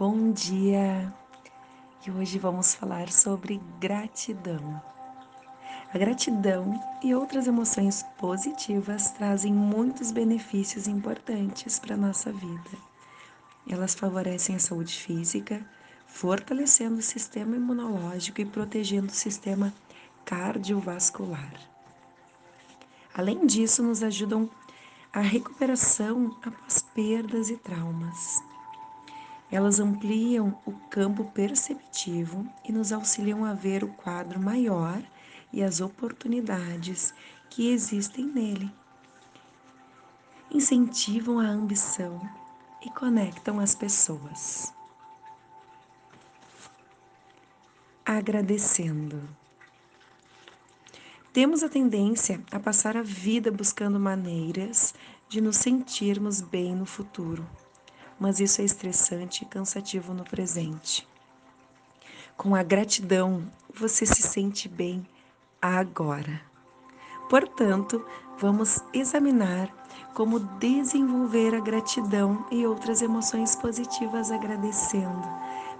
Bom dia! E hoje vamos falar sobre gratidão. A gratidão e outras emoções positivas trazem muitos benefícios importantes para a nossa vida. Elas favorecem a saúde física, fortalecendo o sistema imunológico e protegendo o sistema cardiovascular. Além disso, nos ajudam a recuperação após perdas e traumas. Elas ampliam o campo perceptivo e nos auxiliam a ver o quadro maior e as oportunidades que existem nele. Incentivam a ambição e conectam as pessoas. Agradecendo. Temos a tendência a passar a vida buscando maneiras de nos sentirmos bem no futuro mas isso é estressante e cansativo no presente. Com a gratidão, você se sente bem agora. Portanto, vamos examinar como desenvolver a gratidão e outras emoções positivas agradecendo,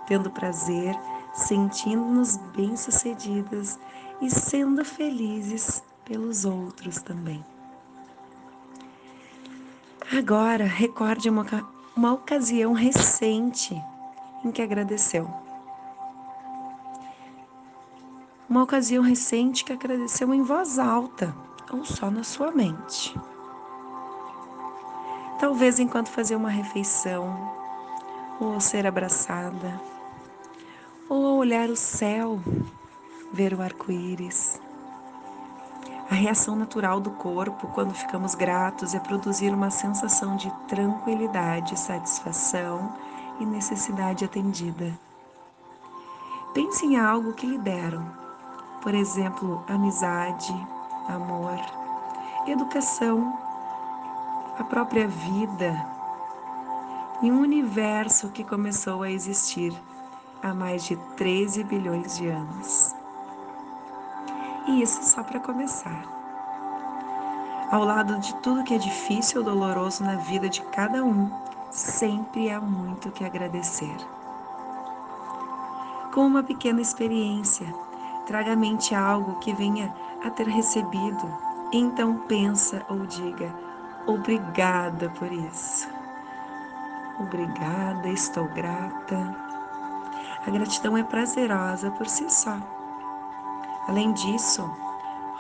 tendo prazer, sentindo-nos bem-sucedidas e sendo felizes pelos outros também. Agora, recorde uma uma ocasião recente em que agradeceu. Uma ocasião recente que agradeceu em voz alta ou só na sua mente. Talvez enquanto fazia uma refeição, ou ao ser abraçada, ou ao olhar o céu, ver o arco-íris a reação natural do corpo quando ficamos gratos é produzir uma sensação de tranquilidade, satisfação e necessidade atendida. Pense em algo que lhe deram, por exemplo, amizade, amor, educação, a própria vida e um universo que começou a existir há mais de 13 bilhões de anos. E isso só para começar. Ao lado de tudo que é difícil ou doloroso na vida de cada um, sempre há muito que agradecer. Com uma pequena experiência, traga à mente algo que venha a ter recebido, então pensa ou diga: obrigada por isso. Obrigada, estou grata. A gratidão é prazerosa por si só Além disso,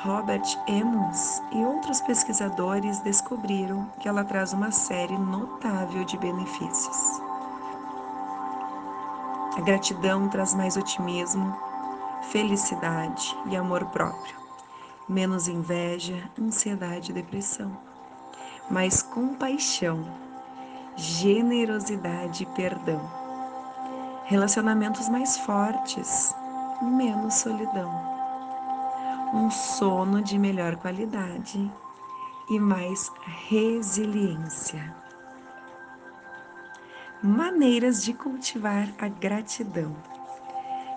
Robert Emmons e outros pesquisadores descobriram que ela traz uma série notável de benefícios. A gratidão traz mais otimismo, felicidade e amor próprio, menos inveja, ansiedade e depressão, mais compaixão, generosidade e perdão, relacionamentos mais fortes, menos solidão um sono de melhor qualidade e mais resiliência. Maneiras de cultivar a gratidão.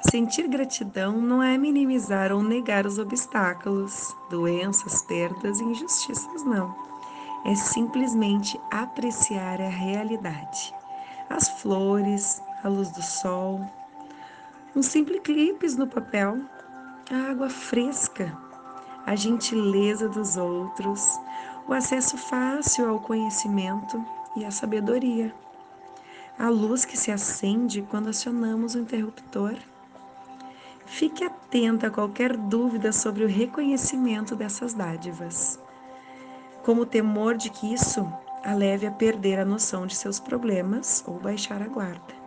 Sentir gratidão não é minimizar ou negar os obstáculos, doenças, perdas e injustiças, não. É simplesmente apreciar a realidade. As flores, a luz do sol, um simples clipes no papel a água fresca, a gentileza dos outros, o acesso fácil ao conhecimento e à sabedoria, a luz que se acende quando acionamos o interruptor. Fique atenta a qualquer dúvida sobre o reconhecimento dessas dádivas, como o temor de que isso a leve a perder a noção de seus problemas ou baixar a guarda.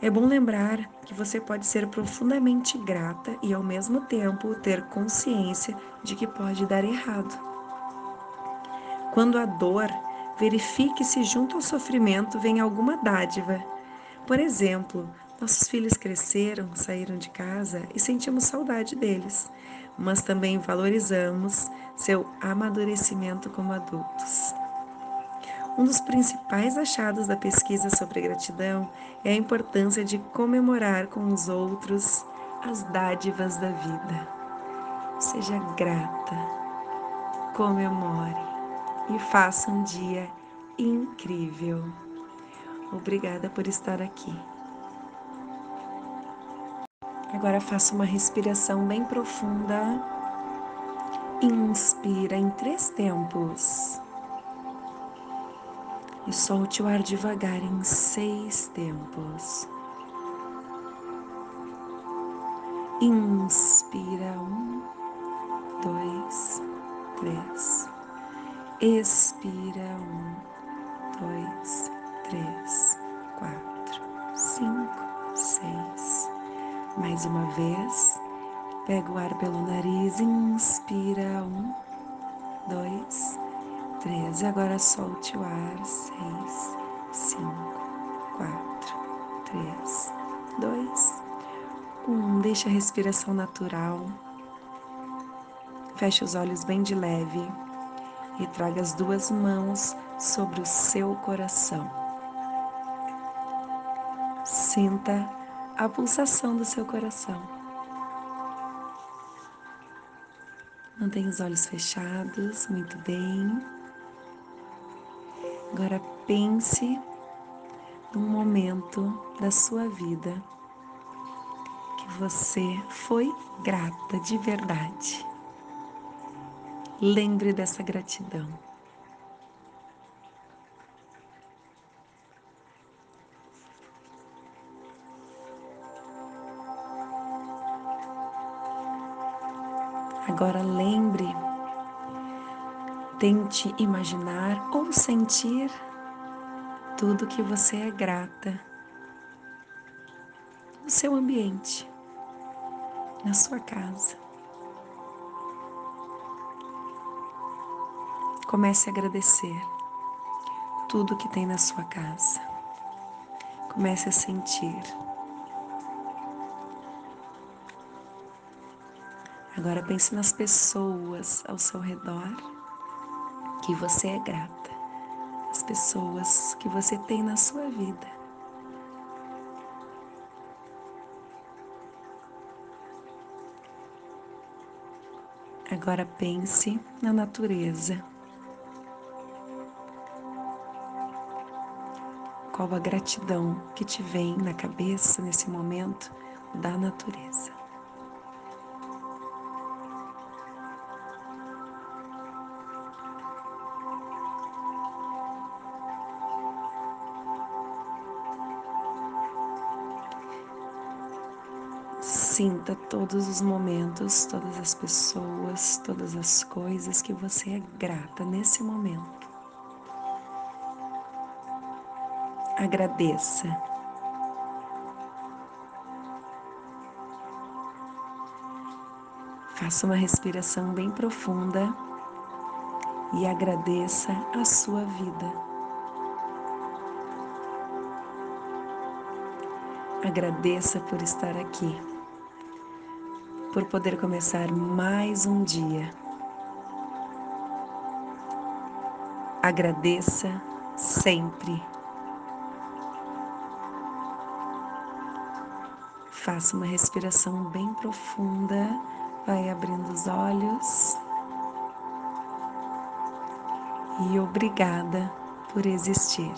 É bom lembrar que você pode ser profundamente grata e, ao mesmo tempo, ter consciência de que pode dar errado. Quando a dor, verifique se junto ao sofrimento vem alguma dádiva. Por exemplo, nossos filhos cresceram, saíram de casa e sentimos saudade deles, mas também valorizamos seu amadurecimento como adultos. Um dos principais achados da pesquisa sobre gratidão é a importância de comemorar com os outros as dádivas da vida. Seja grata, comemore e faça um dia incrível. Obrigada por estar aqui. Agora faça uma respiração bem profunda. Inspira em três tempos. E solte o ar devagar em seis tempos. Inspira um, dois, três. Expira um, dois, três, quatro, cinco, seis. Mais uma vez. Pega o ar pelo nariz, inspira um, dois, três. Agora solte o ar. Seis, cinco, quatro, três, dois, um, deixa a respiração natural. Feche os olhos bem de leve e traga as duas mãos sobre o seu coração. Sinta a pulsação do seu coração. Mantenha os olhos fechados, muito bem. Agora pense num momento da sua vida você foi grata de verdade. Lembre dessa gratidão. Agora lembre, tente imaginar ou sentir tudo que você é grata no seu ambiente na sua casa. Comece a agradecer tudo que tem na sua casa. Comece a sentir. Agora pense nas pessoas ao seu redor que você é grata, as pessoas que você tem na sua vida. Agora pense na natureza. Qual a gratidão que te vem na cabeça nesse momento da natureza? Sinta todos os momentos, todas as pessoas, todas as coisas que você é grata nesse momento. Agradeça. Faça uma respiração bem profunda e agradeça a sua vida. Agradeça por estar aqui por poder começar mais um dia. Agradeça sempre. Faça uma respiração bem profunda, vai abrindo os olhos. E obrigada por existir.